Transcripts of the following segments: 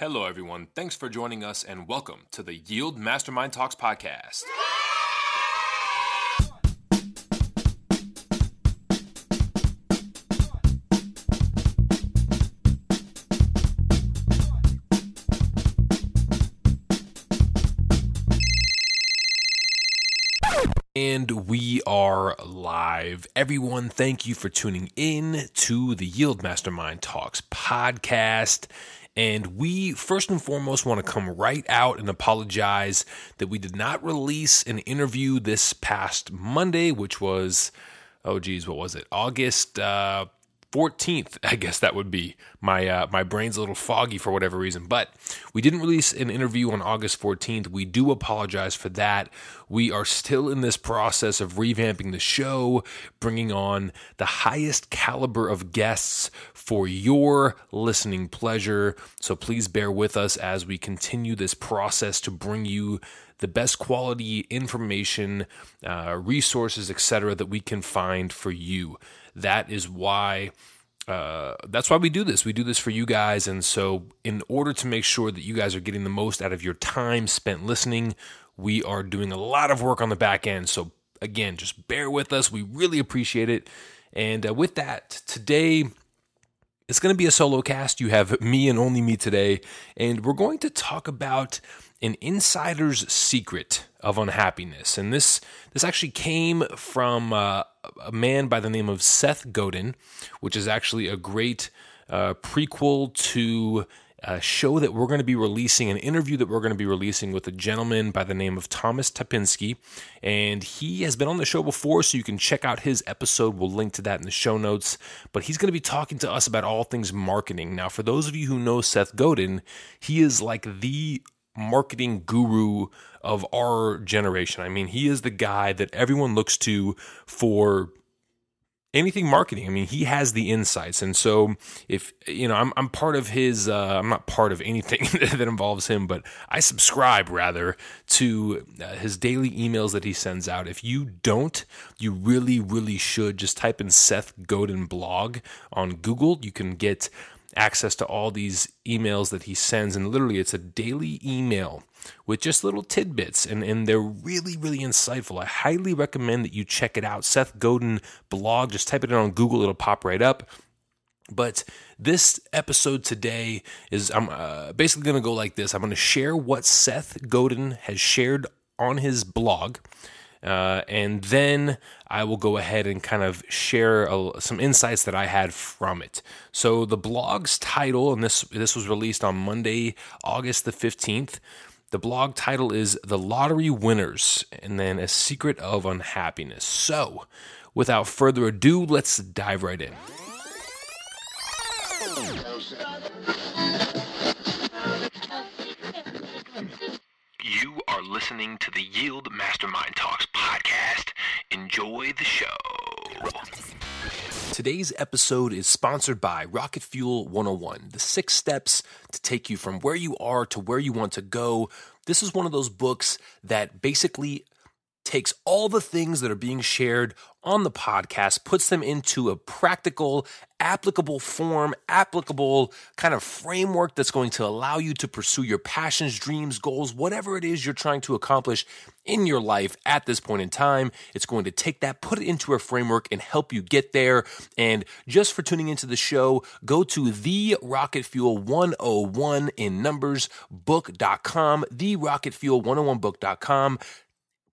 Hello, everyone. Thanks for joining us and welcome to the Yield Mastermind Talks podcast. And we are live. Everyone, thank you for tuning in to the Yield Mastermind Talks podcast. And we, first and foremost, want to come right out and apologize that we did not release an interview this past Monday, which was, oh geez, what was it? August uh, 14th, I guess that would be. My uh, my brain's a little foggy for whatever reason, but we didn't release an interview on August 14th. We do apologize for that. We are still in this process of revamping the show, bringing on the highest caliber of guests for your listening pleasure. So please bear with us as we continue this process to bring you the best quality information, uh, resources, etc., that we can find for you. That is why. Uh, that's why we do this. We do this for you guys. And so, in order to make sure that you guys are getting the most out of your time spent listening, we are doing a lot of work on the back end. So, again, just bear with us. We really appreciate it. And uh, with that, today, it's going to be a solo cast. You have me and only me today. And we're going to talk about an insider's secret of unhappiness. And this this actually came from uh, a man by the name of Seth Godin, which is actually a great uh, prequel to a show that we're going to be releasing, an interview that we're going to be releasing with a gentleman by the name of Thomas Tapinski. And he has been on the show before, so you can check out his episode. We'll link to that in the show notes. But he's going to be talking to us about all things marketing. Now, for those of you who know Seth Godin, he is like the marketing guru of our generation. I mean, he is the guy that everyone looks to for anything marketing. I mean, he has the insights. And so if, you know, I'm, I'm part of his, uh, I'm not part of anything that involves him, but I subscribe rather to uh, his daily emails that he sends out. If you don't, you really, really should just type in Seth Godin blog on Google. You can get access to all these emails that he sends. And literally, it's a daily email with just little tidbits, and, and they're really, really insightful. I highly recommend that you check it out. Seth Godin blog, just type it in on Google, it'll pop right up. But this episode today is I'm uh, basically going to go like this. I'm going to share what Seth Godin has shared on his blog. Uh, and then I will go ahead and kind of share a, some insights that I had from it. So the blog's title, and this this was released on Monday, August the fifteenth. The blog title is "The Lottery Winners," and then a secret of unhappiness. So, without further ado, let's dive right in. You are listening to the Yield Mastermind Talks podcast. Enjoy the show. Today's episode is sponsored by Rocket Fuel 101, the six steps to take you from where you are to where you want to go. This is one of those books that basically takes all the things that are being shared on the podcast, puts them into a practical, applicable form, applicable kind of framework that's going to allow you to pursue your passions, dreams, goals, whatever it is you're trying to accomplish in your life at this point in time. It's going to take that, put it into a framework, and help you get there. And just for tuning into the show, go to the Rocket Fuel 101 in numbers book.com, the Rocket Fuel 101 book.com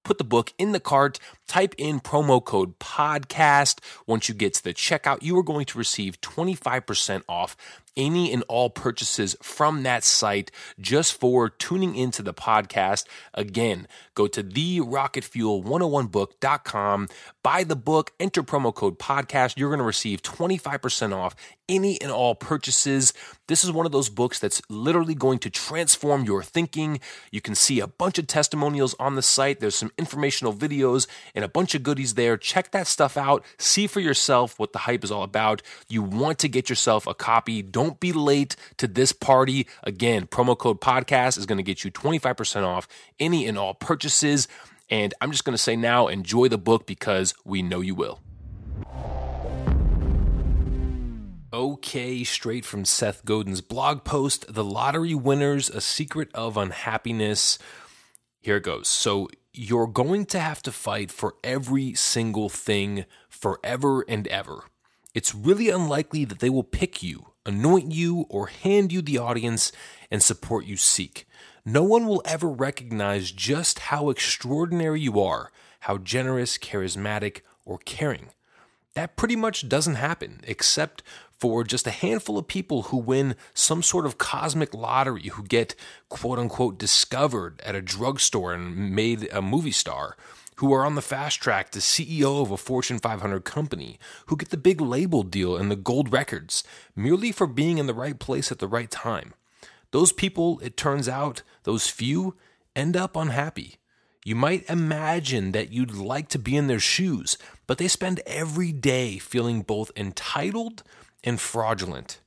put the book in the cart, type in promo code podcast. Once you get to the checkout, you are going to receive 25% off any and all purchases from that site just for tuning into the podcast. Again, go to the rocketfuel101book.com, buy the book, enter promo code podcast. You're going to receive 25% off any and all purchases. This is one of those books that's literally going to transform your thinking. You can see a bunch of testimonials on the site. There's some informational videos and a bunch of goodies there. Check that stuff out. See for yourself what the hype is all about. You want to get yourself a copy. Don't be late to this party. Again, promo code podcast is going to get you 25% off any and all purchases. And I'm just going to say now, enjoy the book because we know you will. Okay, straight from Seth Godin's blog post The Lottery Winners A Secret of Unhappiness. Here it goes. So, you're going to have to fight for every single thing forever and ever. It's really unlikely that they will pick you, anoint you, or hand you the audience and support you seek. No one will ever recognize just how extraordinary you are, how generous, charismatic, or caring. That pretty much doesn't happen, except for just a handful of people who win some sort of cosmic lottery, who get quote unquote discovered at a drugstore and made a movie star, who are on the fast track to CEO of a Fortune 500 company, who get the big label deal and the gold records merely for being in the right place at the right time. Those people, it turns out, those few, end up unhappy. You might imagine that you'd like to be in their shoes, but they spend every day feeling both entitled and fraudulent.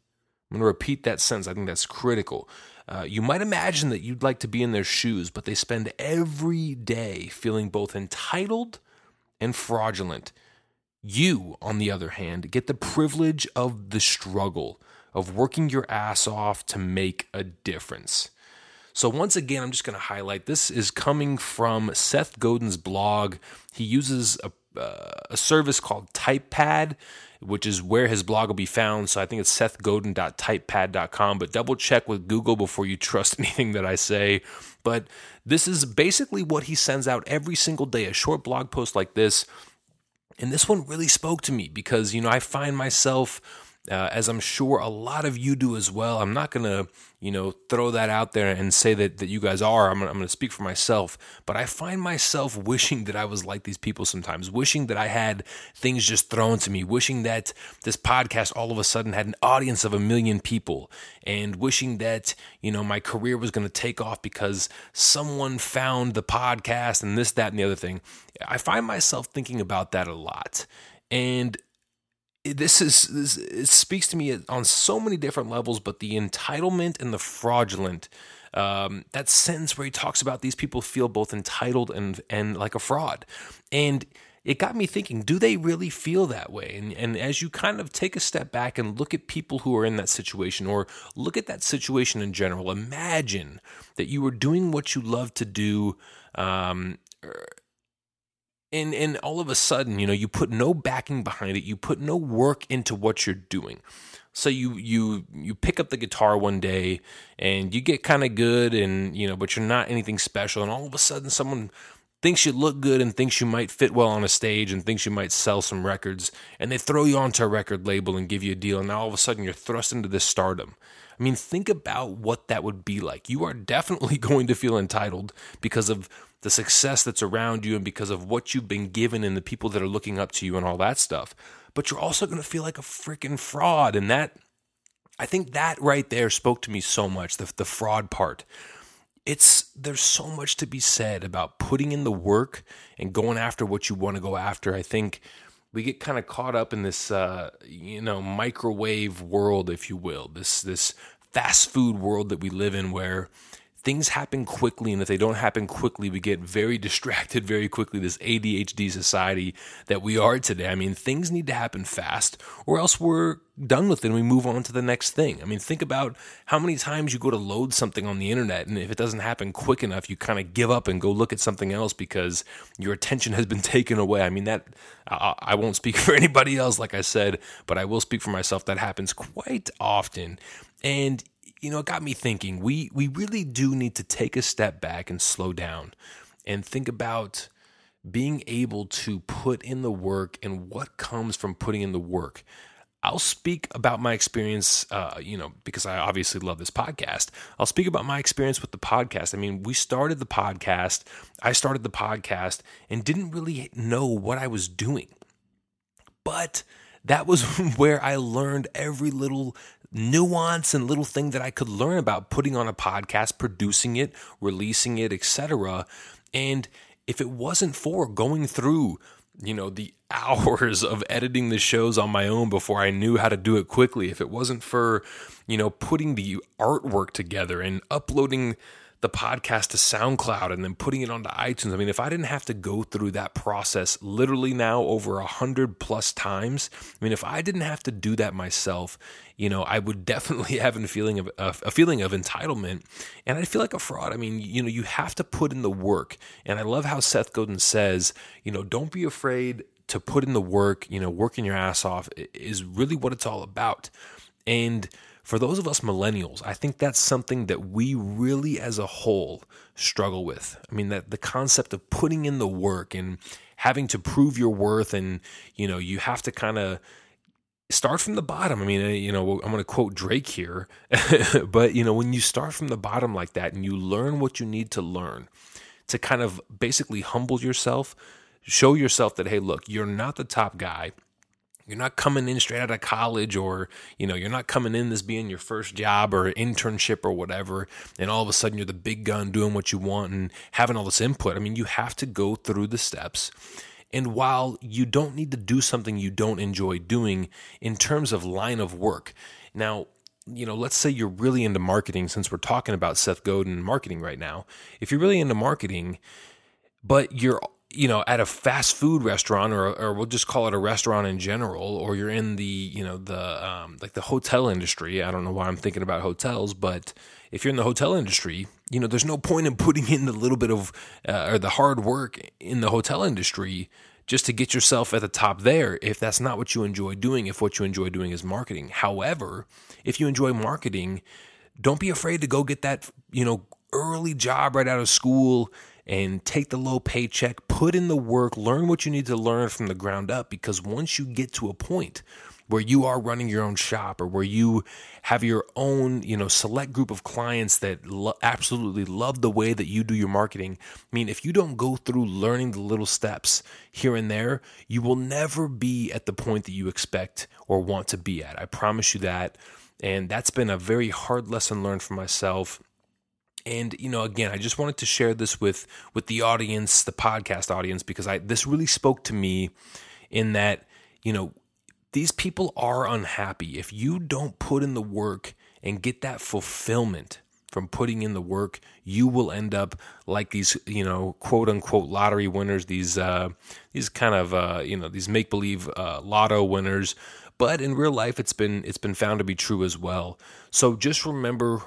I'm going to repeat that sentence. I think that's critical. Uh, you might imagine that you'd like to be in their shoes, but they spend every day feeling both entitled and fraudulent. You, on the other hand, get the privilege of the struggle, of working your ass off to make a difference. So, once again, I'm just going to highlight this is coming from Seth Godin's blog. He uses a, uh, a service called TypePad, which is where his blog will be found. So, I think it's sethgodin.typepad.com, but double check with Google before you trust anything that I say. But this is basically what he sends out every single day a short blog post like this. And this one really spoke to me because, you know, I find myself uh, as I'm sure a lot of you do as well. I'm not going to, you know, throw that out there and say that, that you guys are. I'm, I'm going to speak for myself. But I find myself wishing that I was like these people sometimes, wishing that I had things just thrown to me, wishing that this podcast all of a sudden had an audience of a million people, and wishing that, you know, my career was going to take off because someone found the podcast and this, that, and the other thing. I find myself thinking about that a lot. And this is this, it speaks to me on so many different levels but the entitlement and the fraudulent um, that sentence where he talks about these people feel both entitled and and like a fraud. And it got me thinking do they really feel that way? And, and as you kind of take a step back and look at people who are in that situation or look at that situation in general imagine that you were doing what you love to do um, and and all of a sudden you know you put no backing behind it. You put no work into what you're doing. So you you you pick up the guitar one day and you get kind of good and you know but you're not anything special. And all of a sudden someone thinks you look good and thinks you might fit well on a stage and thinks you might sell some records. And they throw you onto a record label and give you a deal. And now all of a sudden you're thrust into this stardom I mean, think about what that would be like. You are definitely going to feel entitled because of the success that's around you and because of what you've been given and the people that are looking up to you and all that stuff. But you're also going to feel like a freaking fraud. And that, I think that right there spoke to me so much the, the fraud part. It's there's so much to be said about putting in the work and going after what you want to go after. I think we get kind of caught up in this uh, you know microwave world if you will this this fast food world that we live in where things happen quickly and if they don't happen quickly we get very distracted very quickly this ADHD society that we are today. I mean things need to happen fast or else we're done with it and we move on to the next thing. I mean think about how many times you go to load something on the internet and if it doesn't happen quick enough you kind of give up and go look at something else because your attention has been taken away. I mean that I, won't speak for anybody else like i said but i will speak for myself. That happens quite often. And you know, it got me thinking. We we really do need to take a step back and slow down and think about being able to put in the work and what comes from putting in the work. I'll speak about my experience, uh, you know, because I obviously love this podcast. I'll speak about my experience with the podcast. I mean, we started the podcast, I started the podcast and didn't really know what I was doing. But that was where I learned every little nuance and little thing that I could learn about putting on a podcast, producing it, releasing it, etc. And if it wasn't for going through, you know, the hours of editing the shows on my own before I knew how to do it quickly, if it wasn't for, you know, putting the artwork together and uploading the podcast to SoundCloud and then putting it onto iTunes. I mean, if I didn't have to go through that process literally now over a hundred plus times, I mean, if I didn't have to do that myself, you know, I would definitely have a feeling of a, feeling of entitlement, and I feel like a fraud. I mean, you know, you have to put in the work, and I love how Seth Godin says, you know, don't be afraid to put in the work. You know, working your ass off is really what it's all about, and for those of us millennials, I think that's something that we really as a whole struggle with. I mean, that the concept of putting in the work and having to prove your worth and, you know, you have to kind of start from the bottom. I mean, you know, I'm going to quote Drake here, but, you know, when you start from the bottom like that and you learn what you need to learn to kind of basically humble yourself, show yourself that, hey, look, you're not the top guy you're not coming in straight out of college or, you know, you're not coming in this being your first job or internship or whatever. And all of a sudden you're the big gun doing what you want and having all this input. I mean, you have to go through the steps. And while you don't need to do something you don't enjoy doing in terms of line of work, now, you know, let's say you're really into marketing, since we're talking about Seth Godin marketing right now. If you're really into marketing, but you're you know, at a fast food restaurant, or or we'll just call it a restaurant in general, or you're in the you know the um, like the hotel industry. I don't know why I'm thinking about hotels, but if you're in the hotel industry, you know, there's no point in putting in the little bit of uh, or the hard work in the hotel industry just to get yourself at the top there if that's not what you enjoy doing if what you enjoy doing is marketing however if you enjoy marketing don't be afraid to go get that you know early job right out of school and take the low paycheck, put in the work, learn what you need to learn from the ground up. Because once you get to a point where you are running your own shop or where you have your own, you know, select group of clients that lo- absolutely love the way that you do your marketing. I mean, if you don't go through learning the little steps here and there, you will never be at the point that you expect or want to be at. I promise you that. And that's been a very hard lesson learned for myself and you know again i just wanted to share this with with the audience the podcast audience because i this really spoke to me in that you know these people are unhappy. If you don't put in the work and get that fulfillment from putting in the work you will end up like these you know quote unquote lottery winners these uh these kind of uh you know these make believe uh lotto winners. But in real life it's been it's been found to be true as well. So just remember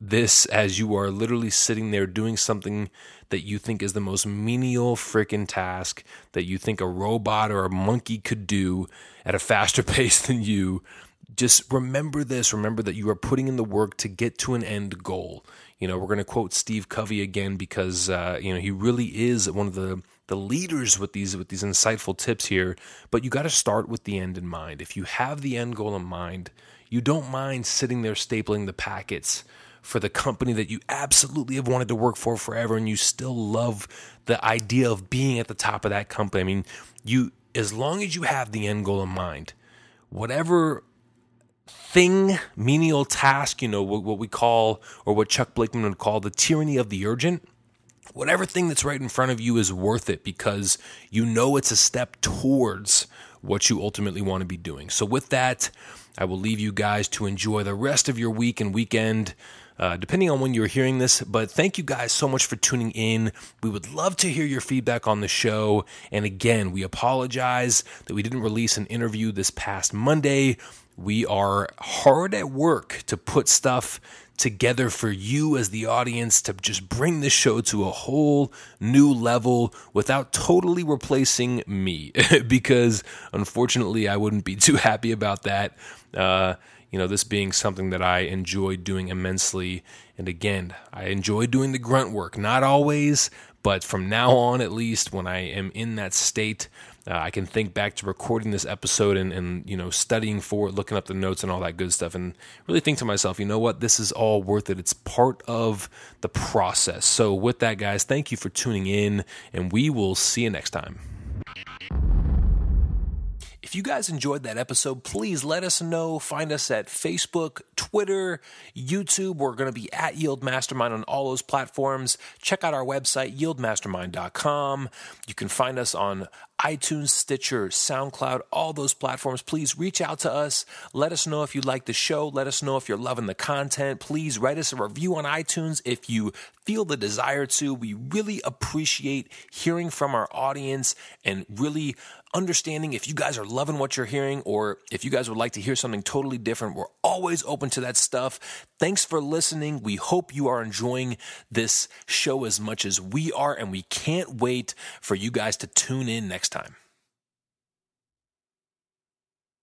this as you are literally sitting there doing something that you think is the most menial freaking task that you think a robot or a monkey could do at a faster pace than you. Just remember this. Remember that you are putting in the work to get to an end goal. You know, we're going to quote Steve Covey again because uh, you know he really is one of the the leaders with these with these insightful tips here. But you got to start with the end in mind. If you have the end goal in mind, you don't mind sitting there stapling the packets for the company that you absolutely have wanted to work for forever and you still love the idea of being at the top of that company. I mean, you as long as you have the end goal in mind, whatever thing, menial task, you know, what, what we call or what Chuck Blakeman would call the tyranny of the urgent, whatever thing that's right in front of you is worth it because you know it's a step towards what you ultimately want to be doing. So with that, I will leave you guys to enjoy the rest of your week and weekend uh, depending on when you're hearing this. But thank you guys so much for tuning in. We would love to hear your feedback on the show. And again, we apologize that we didn't release an interview this past Monday. We are hard at work to put stuff together for you as the audience to just bring this show to a whole new level without totally replacing me because unfortunately I wouldn't be too happy about that. Uh, you know, this being something that I enjoy doing immensely. And again, I enjoy doing the grunt work, not always, but from now on, at least, when I am in that state, uh, I can think back to recording this episode and, and, you know, studying for it, looking up the notes and all that good stuff, and really think to myself, you know what, this is all worth it. It's part of the process. So, with that, guys, thank you for tuning in, and we will see you next time. If you guys enjoyed that episode, please let us know. Find us at Facebook, Twitter, YouTube. We're going to be at Yield Mastermind on all those platforms. Check out our website, yieldmastermind.com. You can find us on iTunes, Stitcher, SoundCloud, all those platforms. Please reach out to us. Let us know if you like the show. Let us know if you're loving the content. Please write us a review on iTunes if you feel the desire to. We really appreciate hearing from our audience and really understanding if you guys are loving what you're hearing or if you guys would like to hear something totally different. We're always open to that stuff. Thanks for listening. We hope you are enjoying this show as much as we are, and we can't wait for you guys to tune in next time.